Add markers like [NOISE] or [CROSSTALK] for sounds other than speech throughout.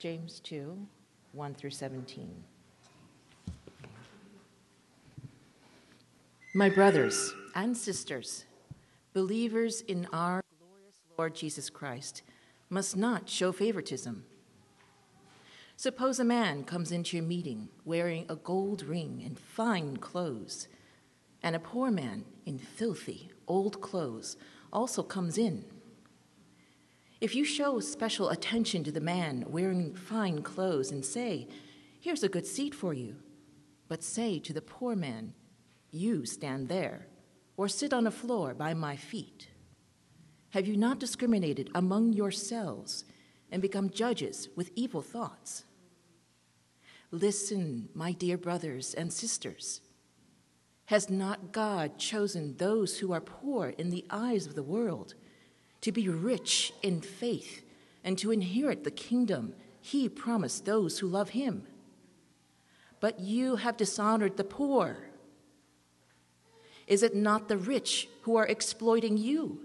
James 2 1 through 17. My brothers and sisters, believers in our glorious Lord Jesus Christ, must not show favoritism. Suppose a man comes into your meeting wearing a gold ring and fine clothes, and a poor man in filthy old clothes also comes in. If you show special attention to the man wearing fine clothes and say, Here's a good seat for you, but say to the poor man, you stand there, or sit on the floor by my feet. Have you not discriminated among yourselves and become judges with evil thoughts? Listen, my dear brothers and sisters. Has not God chosen those who are poor in the eyes of the world to be rich in faith and to inherit the kingdom he promised those who love him? But you have dishonored the poor. Is it not the rich who are exploiting you?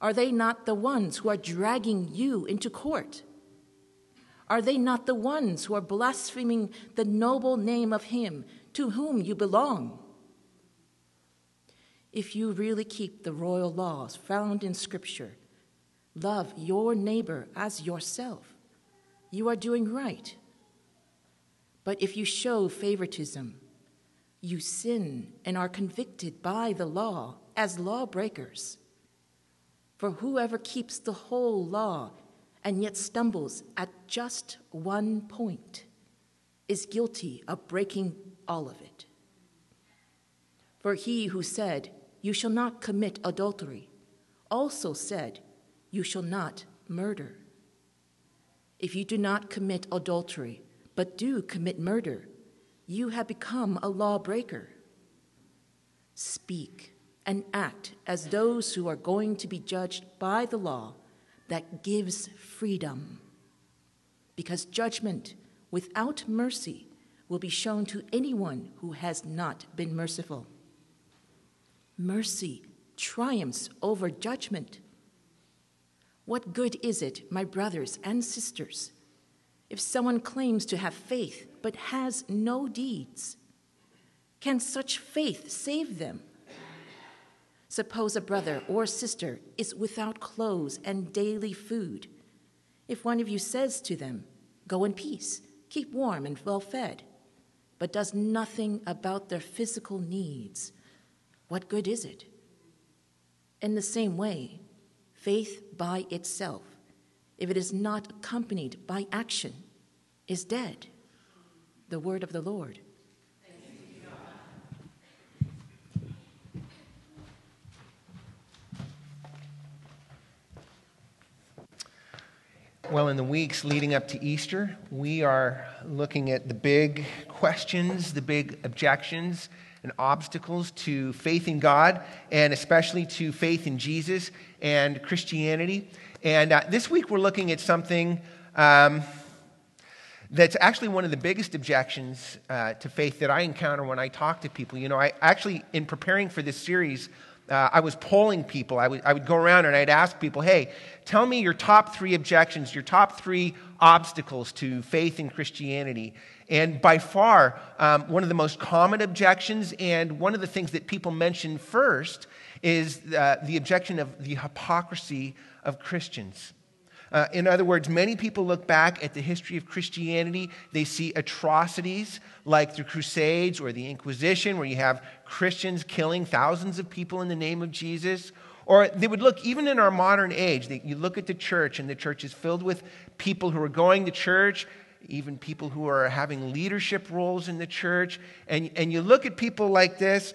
Are they not the ones who are dragging you into court? Are they not the ones who are blaspheming the noble name of Him to whom you belong? If you really keep the royal laws found in Scripture, love your neighbor as yourself, you are doing right. But if you show favoritism, you sin and are convicted by the law as lawbreakers. For whoever keeps the whole law and yet stumbles at just one point is guilty of breaking all of it. For he who said, You shall not commit adultery, also said, You shall not murder. If you do not commit adultery, but do commit murder, you have become a lawbreaker. Speak and act as those who are going to be judged by the law that gives freedom. Because judgment without mercy will be shown to anyone who has not been merciful. Mercy triumphs over judgment. What good is it, my brothers and sisters, if someone claims to have faith but has no deeds? Can such faith save them? Suppose a brother or sister is without clothes and daily food. If one of you says to them, Go in peace, keep warm and well fed, but does nothing about their physical needs, what good is it? In the same way, faith by itself, if it is not accompanied by action, is dead the word of the Lord. Well, in the weeks leading up to Easter, we are looking at the big questions, the big objections, and obstacles to faith in God, and especially to faith in Jesus and Christianity. And uh, this week we're looking at something um, that's actually one of the biggest objections uh, to faith that I encounter when I talk to people. You know, I actually, in preparing for this series, uh, I was polling people. I would, I would go around and I'd ask people, hey, tell me your top three objections, your top three obstacles to faith in Christianity. And by far, um, one of the most common objections, and one of the things that people mention first, is uh, the objection of the hypocrisy of Christians. Uh, in other words, many people look back at the history of Christianity. They see atrocities like the Crusades or the Inquisition, where you have Christians killing thousands of people in the name of Jesus. Or they would look, even in our modern age, they, you look at the church, and the church is filled with people who are going to church, even people who are having leadership roles in the church. And, and you look at people like this,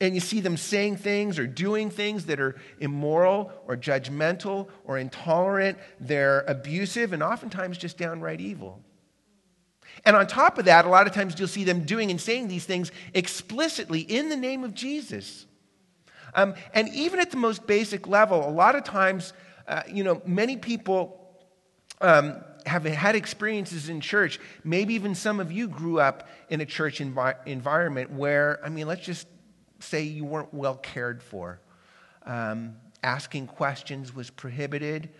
and you see them saying things or doing things that are immoral or judgmental or intolerant, they're abusive and oftentimes just downright evil. And on top of that, a lot of times you'll see them doing and saying these things explicitly in the name of Jesus. Um, and even at the most basic level, a lot of times, uh, you know, many people um, have had experiences in church. Maybe even some of you grew up in a church envi- environment where, I mean, let's just say you weren't well cared for. Um, asking questions was prohibited.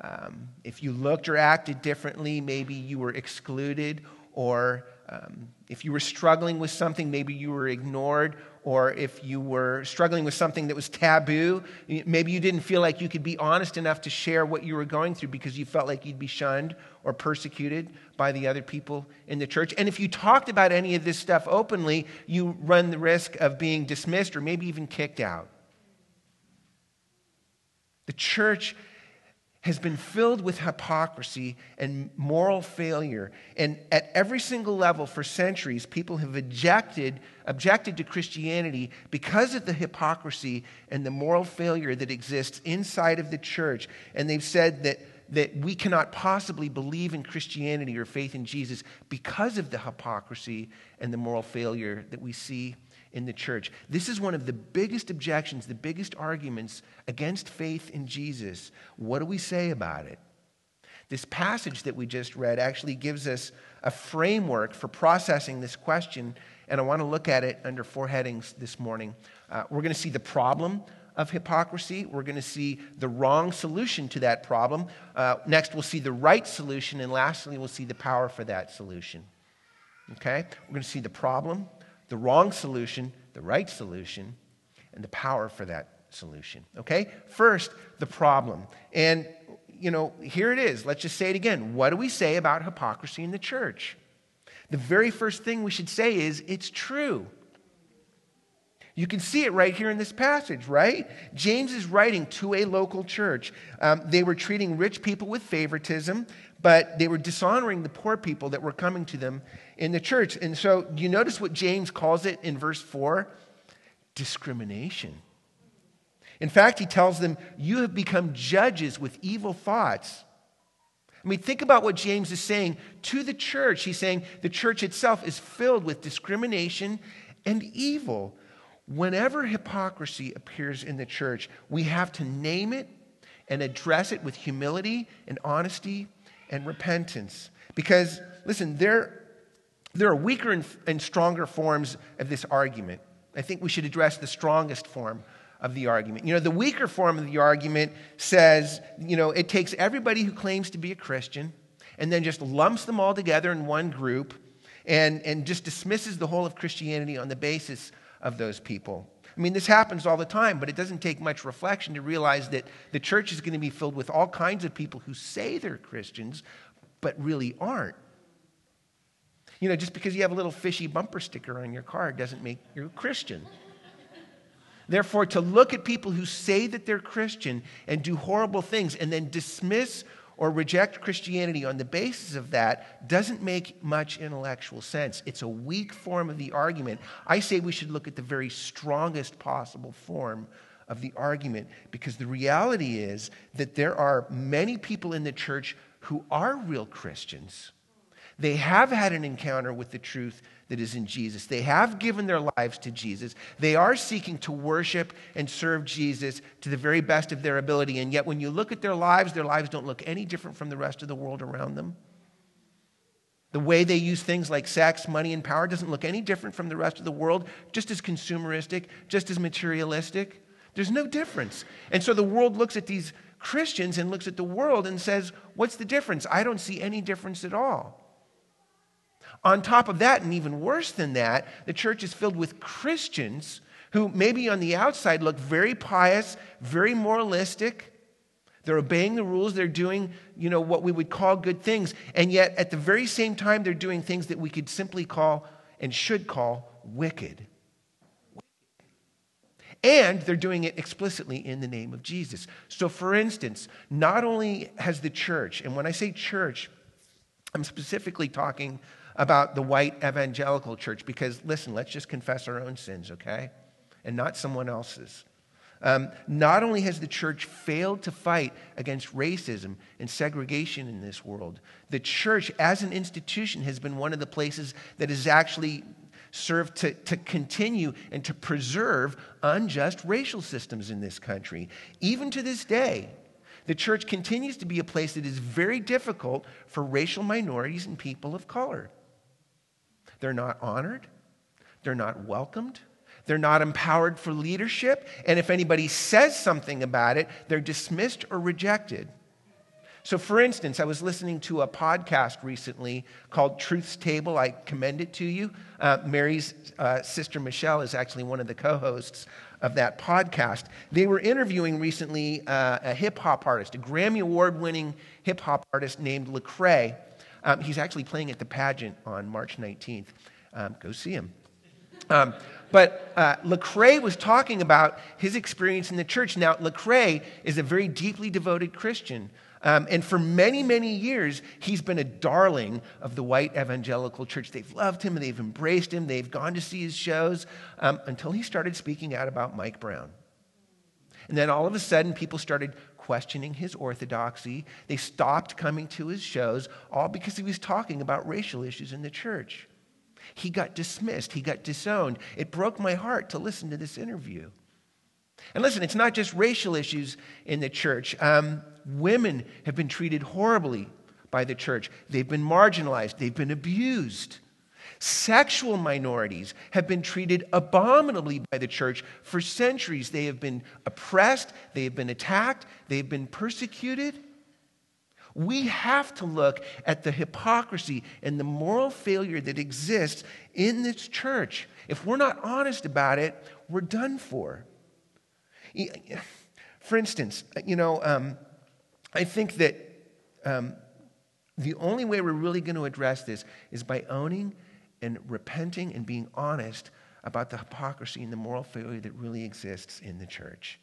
Um, if you looked or acted differently, maybe you were excluded, or um, if you were struggling with something, maybe you were ignored, or if you were struggling with something that was taboo, maybe you didn't feel like you could be honest enough to share what you were going through because you felt like you'd be shunned or persecuted by the other people in the church. And if you talked about any of this stuff openly, you run the risk of being dismissed or maybe even kicked out. The church has been filled with hypocrisy and moral failure. And at every single level for centuries, people have objected, objected to Christianity because of the hypocrisy and the moral failure that exists inside of the church. And they've said that, that we cannot possibly believe in Christianity or faith in Jesus because of the hypocrisy and the moral failure that we see in the church. This is one of the biggest objections, the biggest arguments against faith in Jesus. What do we say about it? This passage that we just read actually gives us a framework for processing this question, and I want to look at it under four headings this morning. Uh, we're going to see the problem of hypocrisy. We're going to see the wrong solution to that problem. Uh, next, we'll see the right solution. And lastly, we'll see the power for that solution. Okay? We're going to see the problem, the wrong solution, the right solution, and the power for that solution. Okay? First, the problem. And, you know, here it is. Let's just say it again. What do we say about hypocrisy in the church? The very first thing we should say is it's true. You can see it right here in this passage, right? James is writing to a local church. Um, they were treating rich people with favoritism, but they were dishonoring the poor people that were coming to them in the church. And so, you notice what James calls it in verse 4? Discrimination. In fact, he tells them, You have become judges with evil thoughts. I mean, think about what James is saying to the church. He's saying the church itself is filled with discrimination and evil. Whenever hypocrisy appears in the church, we have to name it and address it with humility and honesty and repentance. Because, listen, there, there are weaker and, and stronger forms of this argument. I think we should address the strongest form of the argument. You know, the weaker form of the argument says, you know, it takes everybody who claims to be a Christian and then just lumps them all together in one group and, and just dismisses the whole of Christianity on the basis of those people. I mean, this happens all the time, but it doesn't take much reflection to realize that the church is going to be filled with all kinds of people who say they're Christians, but really aren't. You know, just because you have a little fishy bumper sticker on your car doesn't make you a Christian. Therefore, to look at people who say that they're Christian and do horrible things and then dismiss or reject Christianity on the basis of that doesn't make much intellectual sense. It's a weak form of the argument. I say we should look at the very strongest possible form of the argument because the reality is that there are many people in the church who are real Christians. They have had an encounter with the truth that is in Jesus. They have given their lives to Jesus. They are seeking to worship and serve Jesus to the very best of their ability. And yet, when you look at their lives, their lives don't look any different from the rest of the world around them. The way they use things like sex, money, and power doesn't look any different from the rest of the world, just as consumeristic, just as materialistic. There's no difference. And so the world looks at these Christians and looks at the world and says, What's the difference? I don't see any difference at all. On top of that, and even worse than that, the church is filled with Christians who maybe on the outside look very pious, very moralistic. They're obeying the rules, they're doing, you know, what we would call good things, and yet at the very same time they're doing things that we could simply call and should call wicked. And they're doing it explicitly in the name of Jesus. So, for instance, not only has the church, and when I say church, I'm specifically talking about the white evangelical church because, listen, let's just confess our own sins, okay? And not someone else's. Um, not only has the church failed to fight against racism and segregation in this world, the church as an institution has been one of the places that has actually served to, to continue and to preserve unjust racial systems in this country. Even to this day, the church continues to be a place that is very difficult for racial minorities and people of color. They're not honored, they're not welcomed, they're not empowered for leadership, and if anybody says something about it, they're dismissed or rejected. So, for instance, I was listening to a podcast recently called Truth's Table. I commend it to you. Uh, Mary's uh, sister Michelle is actually one of the co hosts of that podcast. They were interviewing recently uh, a hip hop artist, a Grammy Award winning hip hop artist named Lecrae. Um, he's actually playing at the pageant on March 19th. Um, go see him. Um, but uh, Lecrae was talking about his experience in the church. Now, Lecrae is a very deeply devoted Christian. Um, and for many, many years, he's been a darling of the white evangelical church. They've loved him they've embraced him. They've gone to see his shows um, until he started speaking out about Mike Brown. And then all of a sudden, people started questioning his orthodoxy. They stopped coming to his shows, all because he was talking about racial issues in the church. He got dismissed, he got disowned. It broke my heart to listen to this interview. And listen, it's not just racial issues in the church. Um, women have been treated horribly by the church, they've been marginalized, they've been abused. Sexual minorities have been treated abominably by the church for centuries. They have been oppressed, they have been attacked, they have been persecuted. We have to look at the hypocrisy and the moral failure that exists in this church. If we're not honest about it, we're done for. For instance, you know, um, I think that um, the only way we're really going to address this is by owning and repenting and being honest about the hypocrisy and the moral failure that really exists in the church.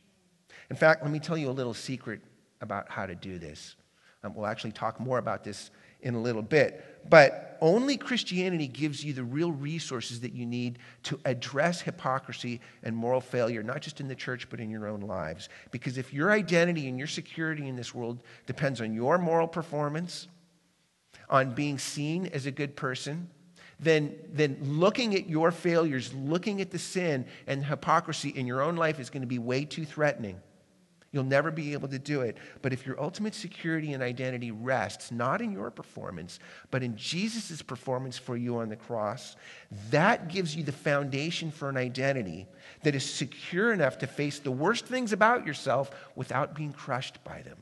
In fact, let me tell you a little secret about how to do this. Um, we'll actually talk more about this in a little bit. But only Christianity gives you the real resources that you need to address hypocrisy and moral failure, not just in the church, but in your own lives. Because if your identity and your security in this world depends on your moral performance, on being seen as a good person, then, then looking at your failures, looking at the sin and hypocrisy in your own life is going to be way too threatening. You'll never be able to do it. But if your ultimate security and identity rests not in your performance, but in Jesus' performance for you on the cross, that gives you the foundation for an identity that is secure enough to face the worst things about yourself without being crushed by them.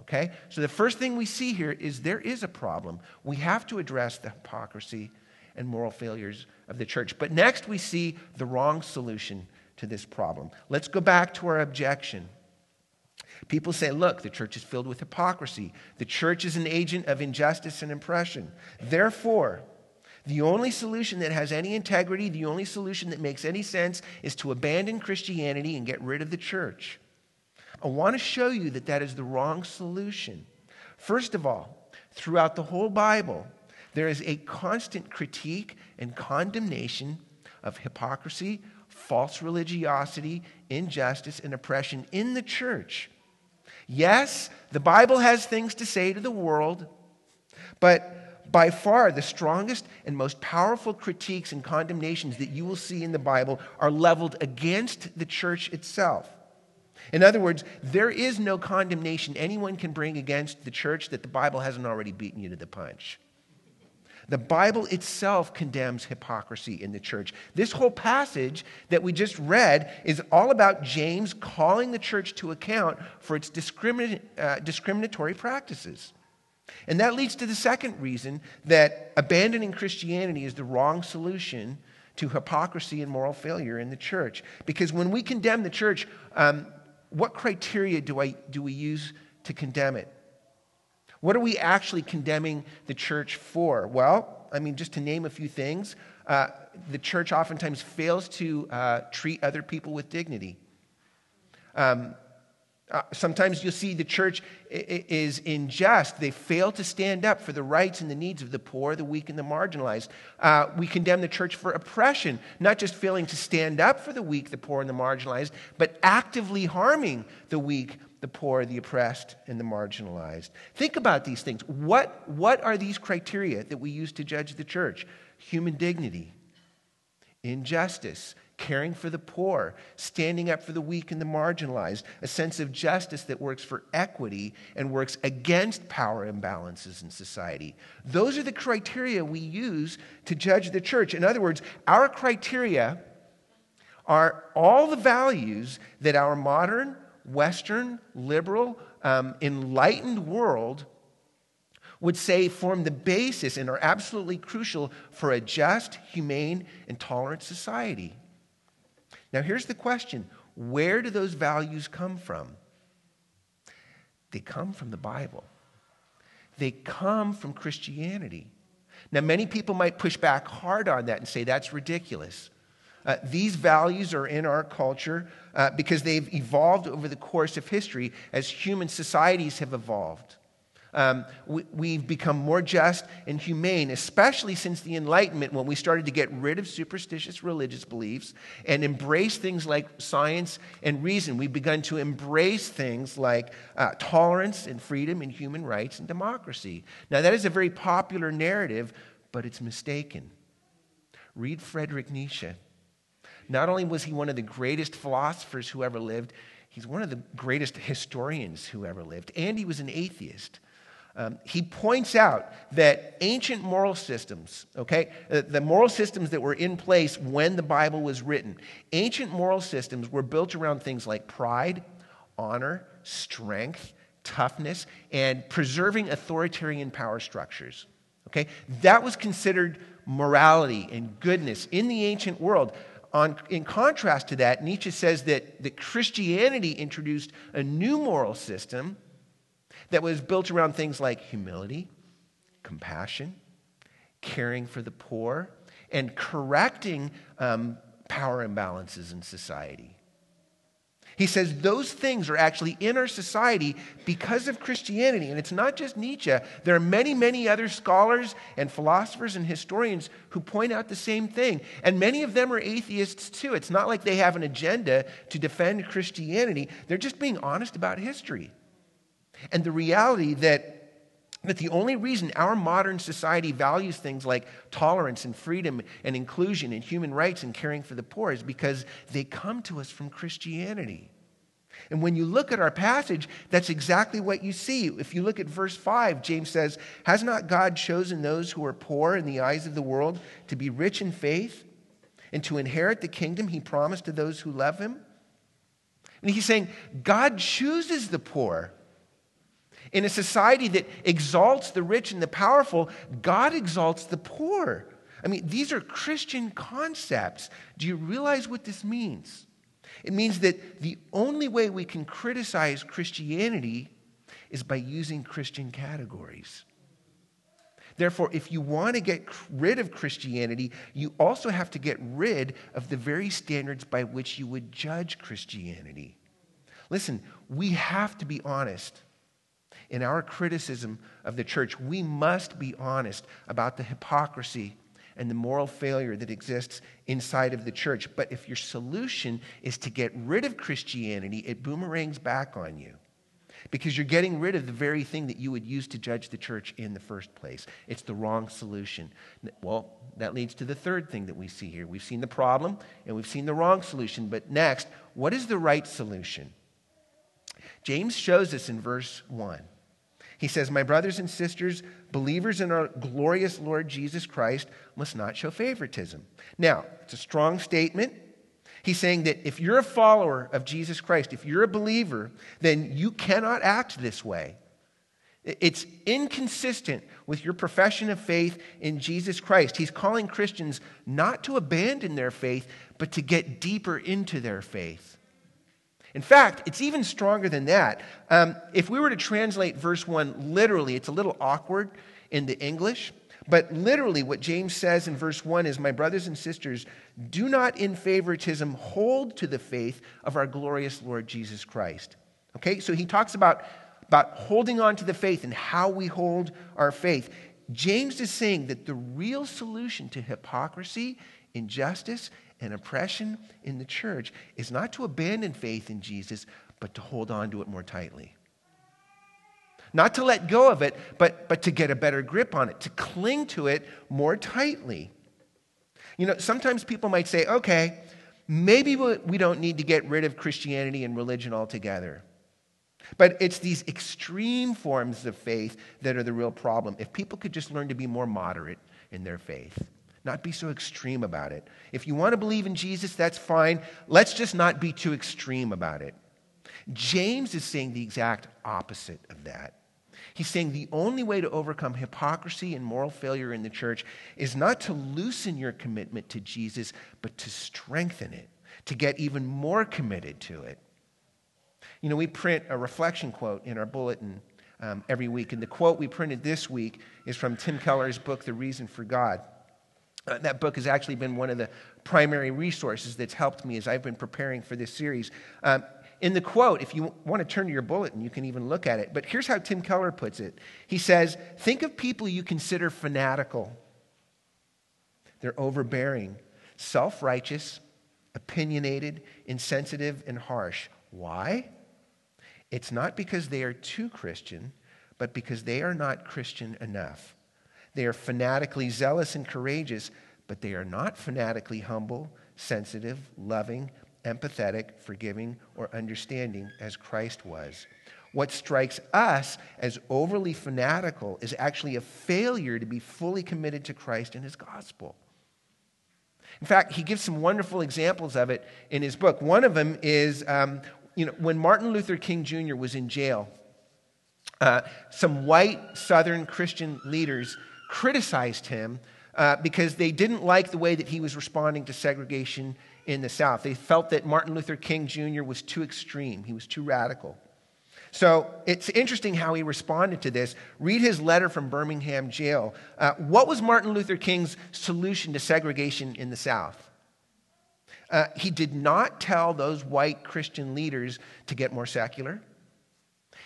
Okay? So the first thing we see here is there is a problem. We have to address the hypocrisy and moral failures of the church. But next we see the wrong solution to this problem. Let's go back to our objection. People say, look, the church is filled with hypocrisy. The church is an agent of injustice and oppression. Therefore, the only solution that has any integrity, the only solution that makes any sense, is to abandon Christianity and get rid of the church. I want to show you that that is the wrong solution. First of all, throughout the whole Bible, there is a constant critique and condemnation of hypocrisy, false religiosity, injustice, and oppression in the church. Yes, the Bible has things to say to the world, but by far the strongest and most powerful critiques and condemnations that you will see in the Bible are leveled against the church itself. In other words, there is no condemnation anyone can bring against the church that the Bible hasn't already beaten you to the punch. The Bible itself condemns hypocrisy in the church. This whole passage that we just read is all about James calling the church to account for its uh, discriminatory practices. And that leads to the second reason that abandoning Christianity is the wrong solution to hypocrisy and moral failure in the church. Because when we condemn the church, um, what criteria do, I, do we use to condemn it? What are we actually condemning the church for? Well, I mean, just to name a few things, uh, the church oftentimes fails to uh, treat other people with dignity. Um, uh, sometimes you'll see the church is unjust. They fail to stand up for the rights and the needs of the poor, the weak, and the marginalized. Uh, we condemn the church for oppression, not just failing to stand up for the weak, the poor, and the marginalized, but actively harming the weak, the poor, the oppressed, and the marginalized. Think about these things. What, what are these criteria that we use to judge the church? Human dignity, injustice, caring for the poor, standing up for the weak and the marginalized, a sense of justice that works for equity and works against power imbalances in society. Those are the criteria we use to judge the church. In other words, our criteria are all the values that our modern Western, liberal, um, enlightened world would say form the basis and are absolutely crucial for a just, humane, and tolerant society. Now, here's the question where do those values come from? They come from the Bible, they come from Christianity. Now, many people might push back hard on that and say that's ridiculous. Uh, these values are in our culture uh, because they've evolved over the course of history as human societies have evolved. Um, we, have become more just and humane, especially since the Enlightenment, when we started to get rid of superstitious religious beliefs and embrace things like science and reason. We've begun to embrace things like uh, tolerance and freedom and human rights and democracy. Now, that is a very popular narrative, but it's mistaken. Read Friedrich Nietzsche. Not only was he one of the greatest philosophers who ever lived, he's one of the greatest historians who ever lived, and he was an atheist. Um, he points out that ancient moral systems, okay, uh, the moral systems that were in place when the Bible was written, ancient moral systems were built around things like pride, honor, strength, toughness, and preserving authoritarian power structures. Okay? That was considered morality and goodness in the ancient world. On, in contrast to that, Nietzsche says that, that Christianity introduced a new moral system that was built around things like humility, compassion, caring for the poor, and correcting um, power imbalances in society. He says those things are actually in our society because of Christianity. And it's not just Nietzsche. There are many, many other scholars and philosophers and historians who point out the same thing. And many of them are atheists too. It's not like they have an agenda to defend Christianity, they're just being honest about history. And the reality that that the only reason our modern society values things like tolerance and freedom and inclusion and human rights and caring for the poor is because they come to us from Christianity. And when you look at our passage, that's exactly what you see. If you look at verse 5, James says, Has not God chosen those who are poor in the eyes of the world to be rich in faith and to inherit the kingdom he promised to those who love him? And he's saying, God chooses the poor. In a society that exalts the rich and the powerful, God exalts the poor. I mean, these are Christian concepts. Do you realize what this means? It means that the only way we can criticize Christianity is by using Christian categories. Therefore, if you want to get rid of Christianity, you also have to get rid of the very standards by which you would judge Christianity. Listen, we have to be honest in our criticism of the church, we must be honest about the hypocrisy and the moral failure that exists inside of the church. But if your solution is to get rid of Christianity, it boomerangs back on you because you're getting rid of the very thing that you would use to judge the church in the first place. It's the wrong solution. Well, that leads to the third thing that we see here. We've seen the problem and we've seen the wrong solution, but next, what is the right solution? James shows us in verse 1. He says, My brothers and sisters, believers in our glorious Lord Jesus Christ must not show favoritism. Now, it's a strong statement. He's saying that if you're a follower of Jesus Christ, if you're a believer, then you cannot act this way. It's inconsistent with your profession of faith in Jesus Christ. He's calling Christians not to abandon their faith, but to get deeper into their faith. In fact, it's even stronger than that. Um, if we were to translate verse 1 literally, it's a little awkward in the English, but literally what James says in verse 1 is My brothers and sisters, do not in favoritism hold to the faith of our glorious Lord Jesus Christ. Okay, so he talks about, about holding on to the faith and how we hold our faith. James is saying that the real solution to hypocrisy, injustice, and oppression in the church is not to abandon faith in Jesus, but to hold on to it more tightly. Not to let go of it, but, but to get a better grip on it, to cling to it more tightly. You know, sometimes people might say, okay, maybe we don't need to get rid of Christianity and religion altogether. But it's these extreme forms of faith that are the real problem. If people could just learn to be more moderate in their faith, not be so extreme about it. If you want to believe in Jesus, that's fine. Let's just not be too extreme about it. James is saying the exact opposite of that. He's saying the only way to overcome hypocrisy and moral failure in the church is not to loosen your commitment to Jesus, but to strengthen it, to get even more committed to it. You know, we print a reflection quote in our bulletin um, every week, and the quote we printed this week is from Tim Keller's book, The Reason for God. Uh, that book has actually been one of the primary resources that's helped me as I've been preparing for this series. Um, in the quote, if you want to turn to your bulletin, you can even look at it. But here's how Tim Keller puts it He says, Think of people you consider fanatical. They're overbearing, self righteous, opinionated, insensitive, and harsh. Why? It's not because they are too Christian, but because they are not Christian enough. They are fanatically zealous and courageous, but they are not fanatically humble, sensitive, loving, empathetic, forgiving, or understanding as Christ was. What strikes us as overly fanatical is actually a failure to be fully committed to Christ and his gospel. In fact, he gives some wonderful examples of it in his book. One of them is um, you know, when Martin Luther King Jr. was in jail, uh, some white Southern Christian leaders criticized him uh, because they didn't like the way that he was responding to segregation in the South. They felt that Martin Luther King Jr. was too extreme, he was too radical. So it's interesting how he responded to this. Read his letter from Birmingham jail. Uh, what was Martin Luther King's solution to segregation in the South? Uh, he did not tell those white Christian leaders to get more secular.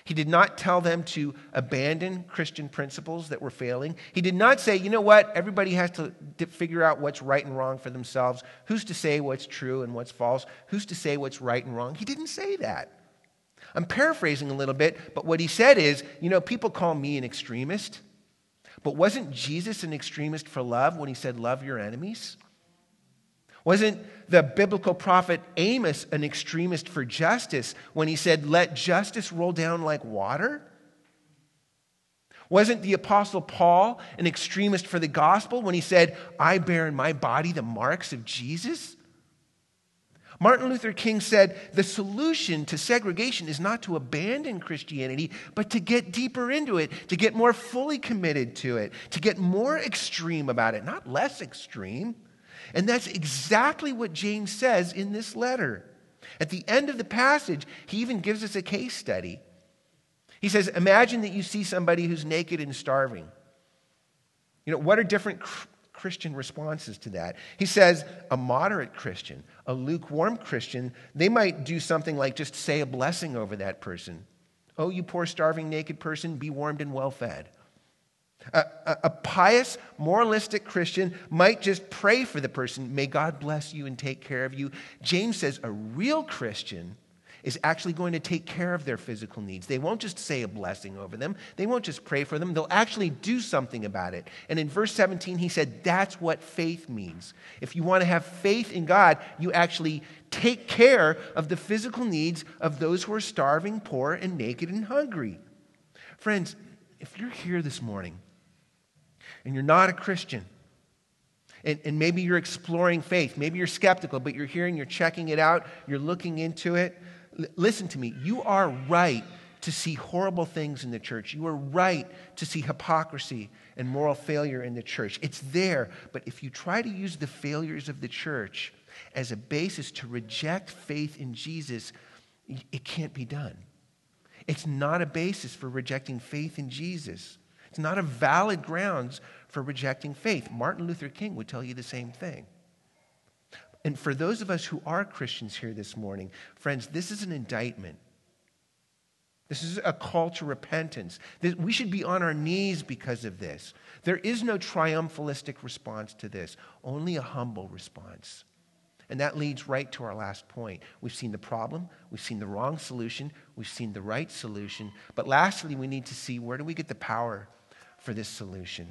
He did not tell them to abandon Christian principles that were failing. He did not say, you know what, everybody has to figure out what's right and wrong for themselves. Who's to say what's true and what's false? Who's to say what's right and wrong? He didn't say that. I'm paraphrasing a little bit, but what he said is, you know, people call me an extremist, but wasn't Jesus an extremist for love when he said, love your enemies? Wasn't the biblical prophet Amos an extremist for justice when he said, Let justice roll down like water? Wasn't the apostle Paul an extremist for the gospel when he said, I bear in my body the marks of Jesus? Martin Luther King said the solution to segregation is not to abandon Christianity, but to get deeper into it, to get more fully committed to it, to get more extreme about it, not less extreme. And that's exactly what James says in this letter. At the end of the passage, he even gives us a case study. He says, Imagine that you see somebody who's naked and starving. You know, what are different Christian responses to that? He says, A moderate Christian, a lukewarm Christian, they might do something like just say a blessing over that person. Oh, you poor starving naked person, be warmed and well fed. A, a, a, pious, moralistic Christian might just pray for the person, may God bless you and take care of you. James says a real Christian is actually going to take care of their physical needs. They won't just say a blessing over them, they won't just pray for them, they'll actually do something about it. And in verse 17, he said, That's what faith means. If you want to have faith in God, you actually take care of the physical needs of those who are starving, poor, and naked and hungry. Friends, if you're here this morning and you're not a Christian, and, and maybe you're exploring faith, maybe you're skeptical, but you're hearing, you're checking it out, you're looking into it, L- listen to me. You are right to see horrible things in the church. You are right to see hypocrisy and moral failure in the church. It's there. But if you try to use the failures of the church as a basis to reject faith in Jesus, it can't be done. It's not a basis for rejecting faith in Jesus. It's not a valid grounds for rejecting faith. Martin Luther King would tell you the same thing. And for those of us who are Christians here this morning, friends, this is an indictment. This is a call to repentance. We should be on our knees because of this. There is no triumphalistic response to this, only a humble response. And that leads right to our last point. We've seen the problem, we've seen the wrong solution, we've seen the right solution. But lastly, we need to see where do we get the power for this solution.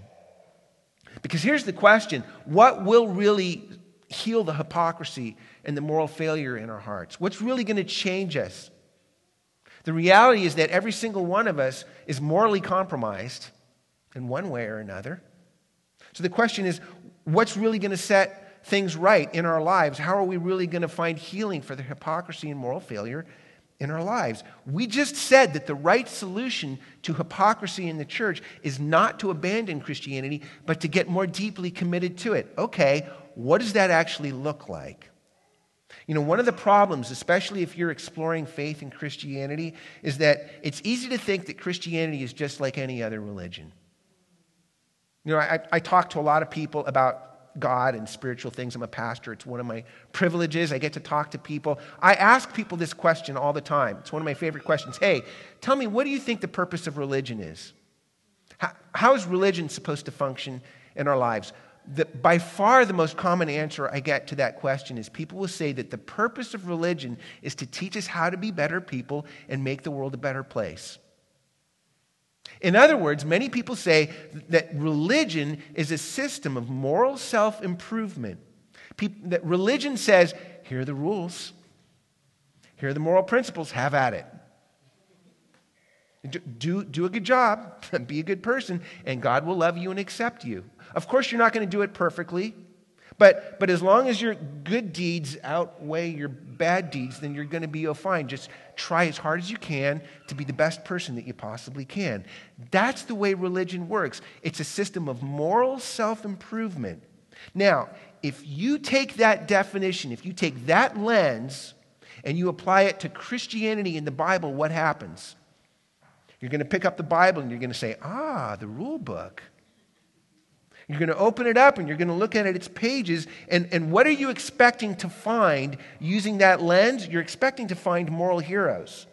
Because here's the question what will really heal the hypocrisy and the moral failure in our hearts? What's really going to change us? The reality is that every single one of us is morally compromised in one way or another. So the question is what's really going to set things right in our lives? How are we really going to find healing for the hypocrisy and moral failure in our lives. We just said that the right solution to hypocrisy in the church is not to abandon Christianity, but to get more deeply committed to it. Okay, what does that actually look like? You know, one of the problems, especially if you're exploring faith in Christianity, is that it's easy to think that Christianity is just like any other religion. You know, I, I talk to a lot of people about God and spiritual things. I'm a pastor. It's one of my privileges. I get to talk to people. I ask people this question all the time. It's one of my favorite questions. Hey, tell me, what do you think the purpose of religion is? how, how is religion supposed to function in our lives? The, by far the most common answer I get to that question is people will say that the purpose of religion is to teach us how to be better people and make the world a better place. In other words, many people say that religion is a system of moral self improvement. That religion says, here are the rules, here are the moral principles, have at it. Do, do a good job, [LAUGHS] be a good person, and God will love you and accept you. Of course, you're not going to do it perfectly, but, but as long as your good deeds outweigh your bad deeds, then you're going to be fine. Just try as hard as you can to be the best person that you possibly can. That's the way religion works. It's a system of moral self improvement. Now, if you take that definition, if you take that lens and you apply it to Christianity in the Bible, what happens? You're going to pick up the Bible and you're going to say, ah, the rule book. You're going to open it up and you're going to look at it, its pages, and, and what are you expecting to find using that lens? You're expecting to find moral heroes,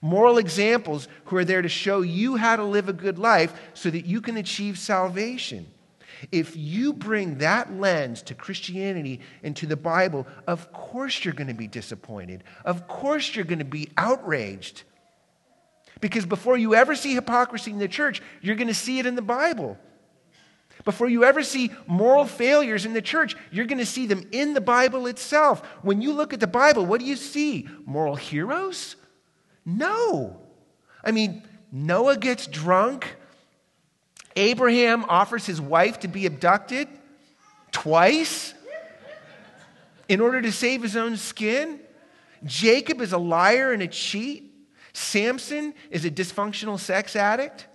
moral examples who are there to show you how to live a good life so that you can achieve salvation. If you bring that lens to Christianity and to the Bible, of course you're going to be disappointed. Of course you're going to be outraged. Because before you ever see hypocrisy in the church, you're going to see it in the Bible. Before you ever see moral failures in the church, you're going to see them in the Bible itself. When you look at the Bible, what do you see? Moral heroes? No. I mean, Noah gets drunk. Abraham offers his wife to be abducted twice in order to save his own skin. Jacob is a liar and a cheat. Samson is a dysfunctional sex addict.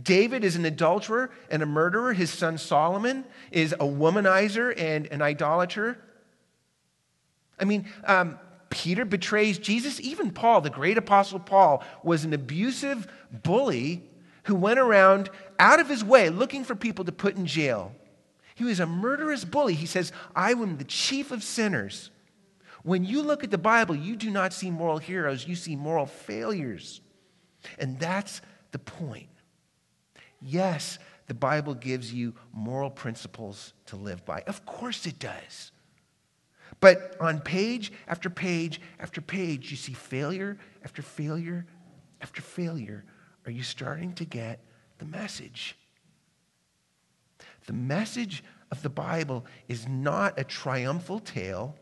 David is an adulterer and a murderer. His son Solomon is a womanizer and an idolater. I mean, um, Peter betrays Jesus. Even Paul, the great apostle Paul, was an abusive bully who went around out of his way looking for people to put in jail. He was a murderous bully. He says, I am the chief of sinners. When you look at the Bible, you do not see moral heroes, you see moral failures. And that's the point. Yes, the Bible gives you moral principles to live by. Of course it does. But on page after page after page, you see failure after failure after failure. Are you starting to get the message? The message of the Bible is not a triumphal tale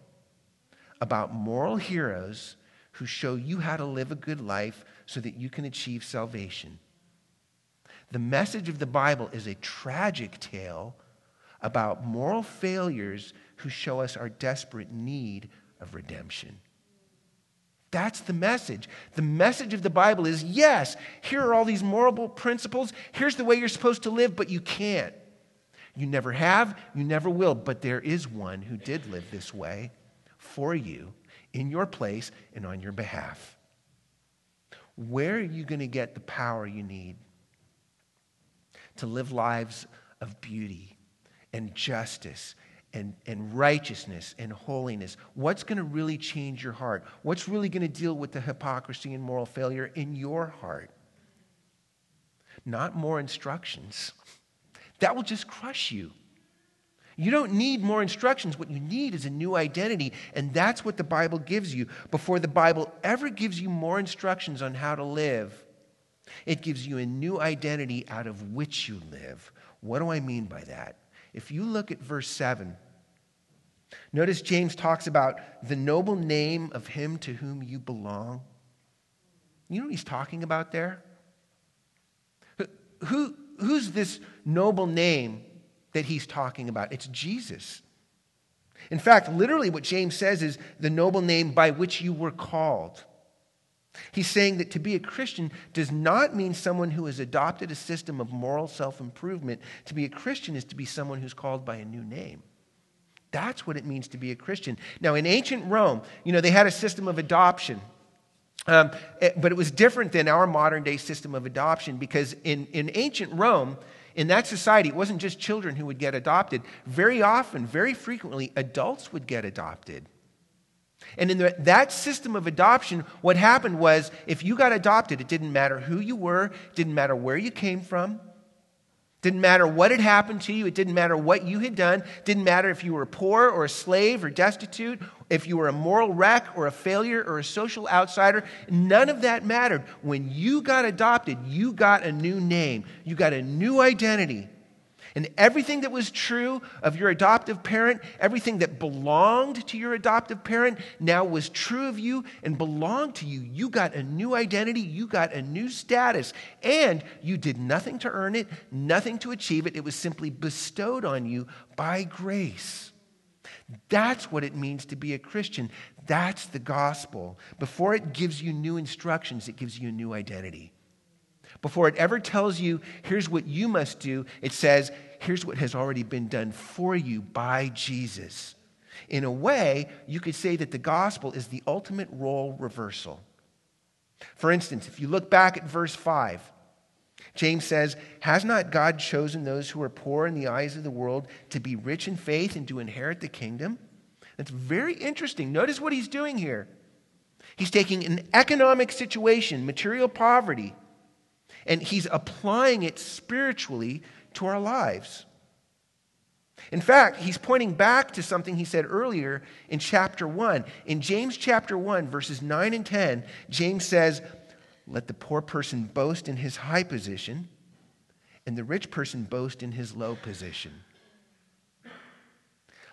about moral heroes who show you how to live a good life so that you can achieve salvation. The message of the Bible is a tragic tale about moral failures who show us our desperate need of redemption. That's the message. The message of the Bible is yes, here are all these moral principles. Here's the way you're supposed to live, but you can't. You never have, you never will, but there is one who did live this way for you, in your place, and on your behalf. Where are you going to get the power you need to live lives of beauty and justice and, and righteousness and holiness. What's going to really change your heart? What's really going to deal with the hypocrisy and moral failure in your heart? Not more instructions. That will just crush you. You don't need more instructions. What you need is a new identity, and that's what the Bible gives you. Before the Bible ever gives you more instructions on how to live, it gives you a new identity out of which you live. What do I mean by that? If you look at verse 7, notice James talks about the noble name of him to whom you belong. You know what he's talking about there? Who, who's this noble name that he's talking about? It's Jesus. In fact, literally, what James says is the noble name by which you were called. He's saying that to be a Christian does not mean someone who has adopted a system of moral self improvement. To be a Christian is to be someone who's called by a new name. That's what it means to be a Christian. Now, in ancient Rome, you know, they had a system of adoption. Um, eh, but it was different than our modern day system of adoption because in, in ancient Rome, in that society, it wasn't just children who would get adopted. Very often, very frequently, adults would get adopted. And in the, that system of adoption, what happened was if you got adopted, it didn't matter who you were, didn't matter where you came from, didn't matter what had happened to you. It didn't matter what you had done. Didn't matter if you were poor or a slave or destitute, if you were a moral wreck or a failure or a social outsider. None of that mattered. When you got adopted, you got a new name, you got a new identity. And everything that was true of your adoptive parent, everything that belonged to your adoptive parent, now was true of you and belonged to you. You got a new identity, you got a new status, and you did nothing to earn it, nothing to achieve it. It was simply bestowed on you by grace. That's what it means to be a Christian. That's the gospel. Before it gives you new instructions, it gives you a new identity. Before it ever tells you, here's what you must do, it says, here's what has already been done for you by Jesus. In a way, you could say that the gospel is the ultimate role reversal. For instance, if you look back at verse 5, James says, Has not God chosen those who are poor in the eyes of the world to be rich in faith and to inherit the kingdom? That's very interesting. Notice what he's doing here. He's taking an economic situation, material poverty, and he's applying it spiritually to our lives. In fact, he's pointing back to something he said earlier in chapter 1. In James chapter 1, verses 9 and 10, James says, Let the poor person boast in his high position, and the rich person boast in his low position.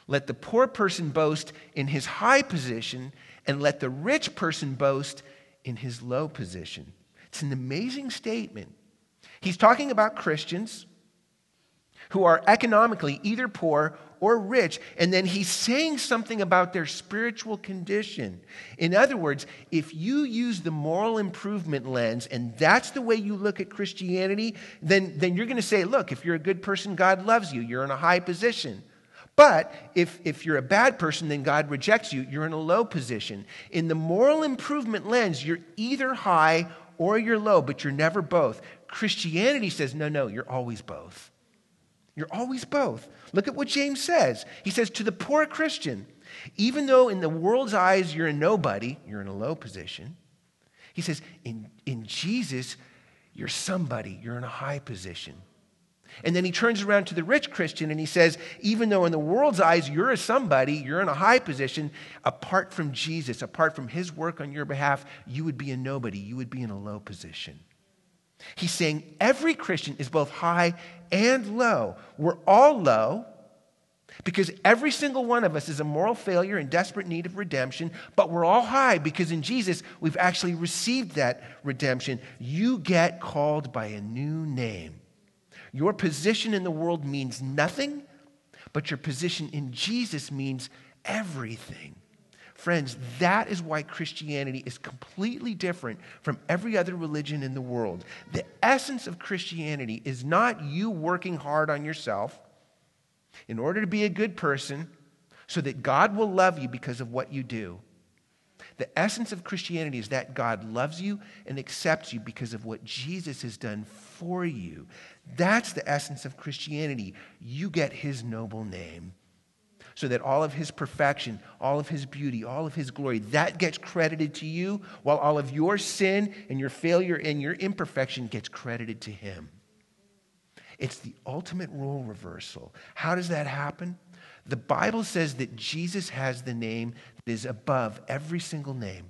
Let the poor person boast in his high position, and let the rich person boast in his low position. It's an amazing statement. He's talking about Christians who are economically either poor or rich, and then he's saying something about their spiritual condition. In other words, if you use the moral improvement lens and that's the way you look at Christianity, then, then you're going to say, look, if you're a good person, God loves you, you're in a high position. But if, if you're a bad person, then God rejects you, you're in a low position. In the moral improvement lens, you're either high or you're low, but you're never both. Christianity says, no, no, you're always both. You're always both. Look at what James says. He says, to the poor Christian, even though in the world's eyes you're a nobody, you're in a low position, he says, in, in Jesus, you're somebody, you're in a high position. And then he turns around to the rich Christian and he says, even though in the world's eyes you're a somebody, you're in a high position, apart from Jesus, apart from his work on your behalf, you would be a nobody, you would be in a low position. He's saying every Christian is both high and low. We're all low because every single one of us is a moral failure in desperate need of redemption, but we're all high because in Jesus we've actually received that redemption. You get called by a new name. Your position in the world means nothing, but your position in Jesus means everything. Friends, that is why Christianity is completely different from every other religion in the world. The essence of Christianity is not you working hard on yourself in order to be a good person so that God will love you because of what you do. The essence of Christianity is that God loves you and accepts you because of what Jesus has done for you. That's the essence of Christianity. You get his noble name. So that all of his perfection, all of his beauty, all of his glory, that gets credited to you, while all of your sin and your failure and your imperfection gets credited to him. It's the ultimate role reversal. How does that happen? The Bible says that Jesus has the name that is above every single name.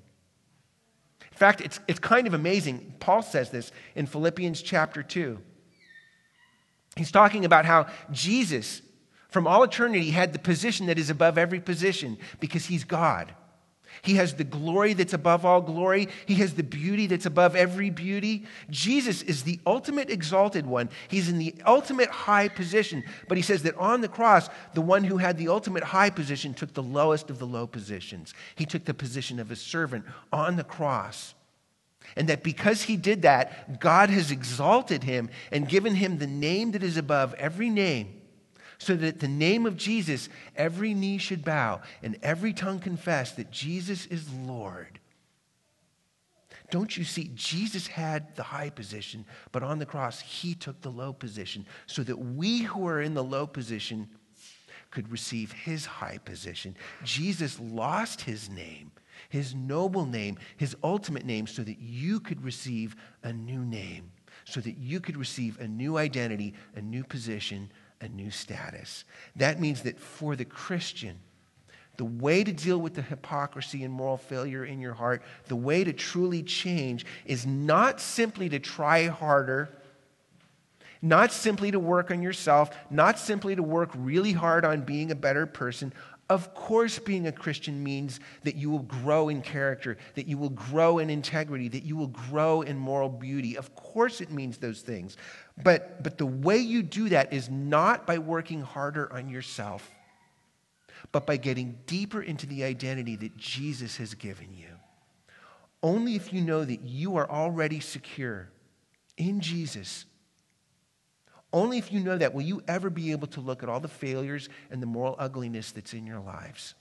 In fact, it's, it's kind of amazing. Paul says this in Philippians chapter 2. He's talking about how Jesus, from all eternity, had the position that is above every position because he's God. He has the glory that's above all glory. He has the beauty that's above every beauty. Jesus is the ultimate exalted one. He's in the ultimate high position. But he says that on the cross, the one who had the ultimate high position took the lowest of the low positions. He took the position of a servant on the cross. And that because he did that, God has exalted him and given him the name that is above every name, so that at the name of Jesus, every knee should bow and every tongue confess that Jesus is Lord. Don't you see? Jesus had the high position, but on the cross, he took the low position so that we who are in the low position could receive his high position. Jesus lost his name his noble name, his ultimate name, so that you could receive a new name, so that you could receive a new identity, a new position, a new status. That means that for the Christian, the way to deal with the hypocrisy and moral failure in your heart, the way to truly change, is not simply to try harder, not simply to work on yourself, not simply to work really hard on being a better person. Of course, being a Christian means that you will grow in character, that you will grow in integrity, that you will grow in moral beauty. Of course, it means those things. But, but the way you do that is not by working harder on yourself, but by getting deeper into the identity that Jesus has given you. Only if you know that you are already secure in Jesus only if you know that will you ever be able to look at all the failures and the moral ugliness that's in your lives.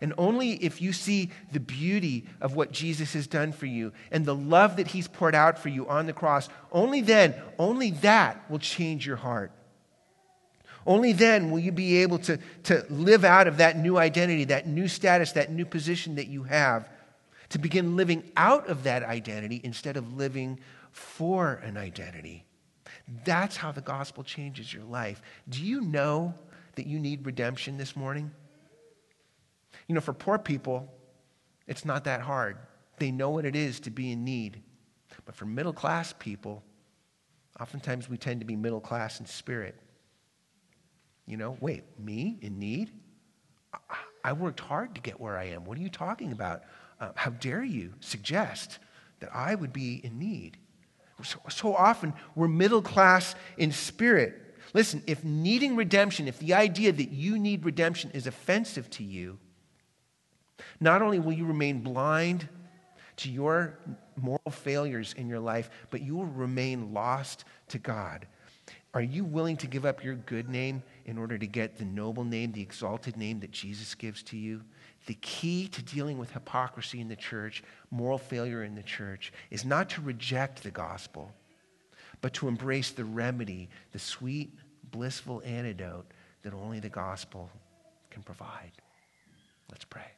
And only if you see the beauty of what Jesus has done for you and the love that he's poured out for you on the cross, only then, only that will change your heart. Only then will you be able to, to live out of that new identity, that new status, that new position that you have, to begin living out of that identity instead of living for an identity. That's how the gospel changes your life. Do you know that you need redemption this morning? You know, for poor people, it's not that hard. They know what it is to be in need. But for middle class people, oftentimes we tend to be middle class in spirit. You know, wait, me in need? I worked hard to get where I am. What are you talking about? Uh, how dare you suggest that I would be in need? So, so often we're middle class in spirit. Listen, if needing redemption, if the idea that you need redemption is offensive to you, not only will you remain blind to your moral failures in your life, but you will remain lost to God. Are you willing to give up your good name in order to get the noble name, the exalted name that Jesus gives to you? The key to dealing with hypocrisy in the church, moral failure in the church, is not to reject the gospel, but to embrace the remedy, the sweet, blissful antidote that only the gospel can provide. Let's pray.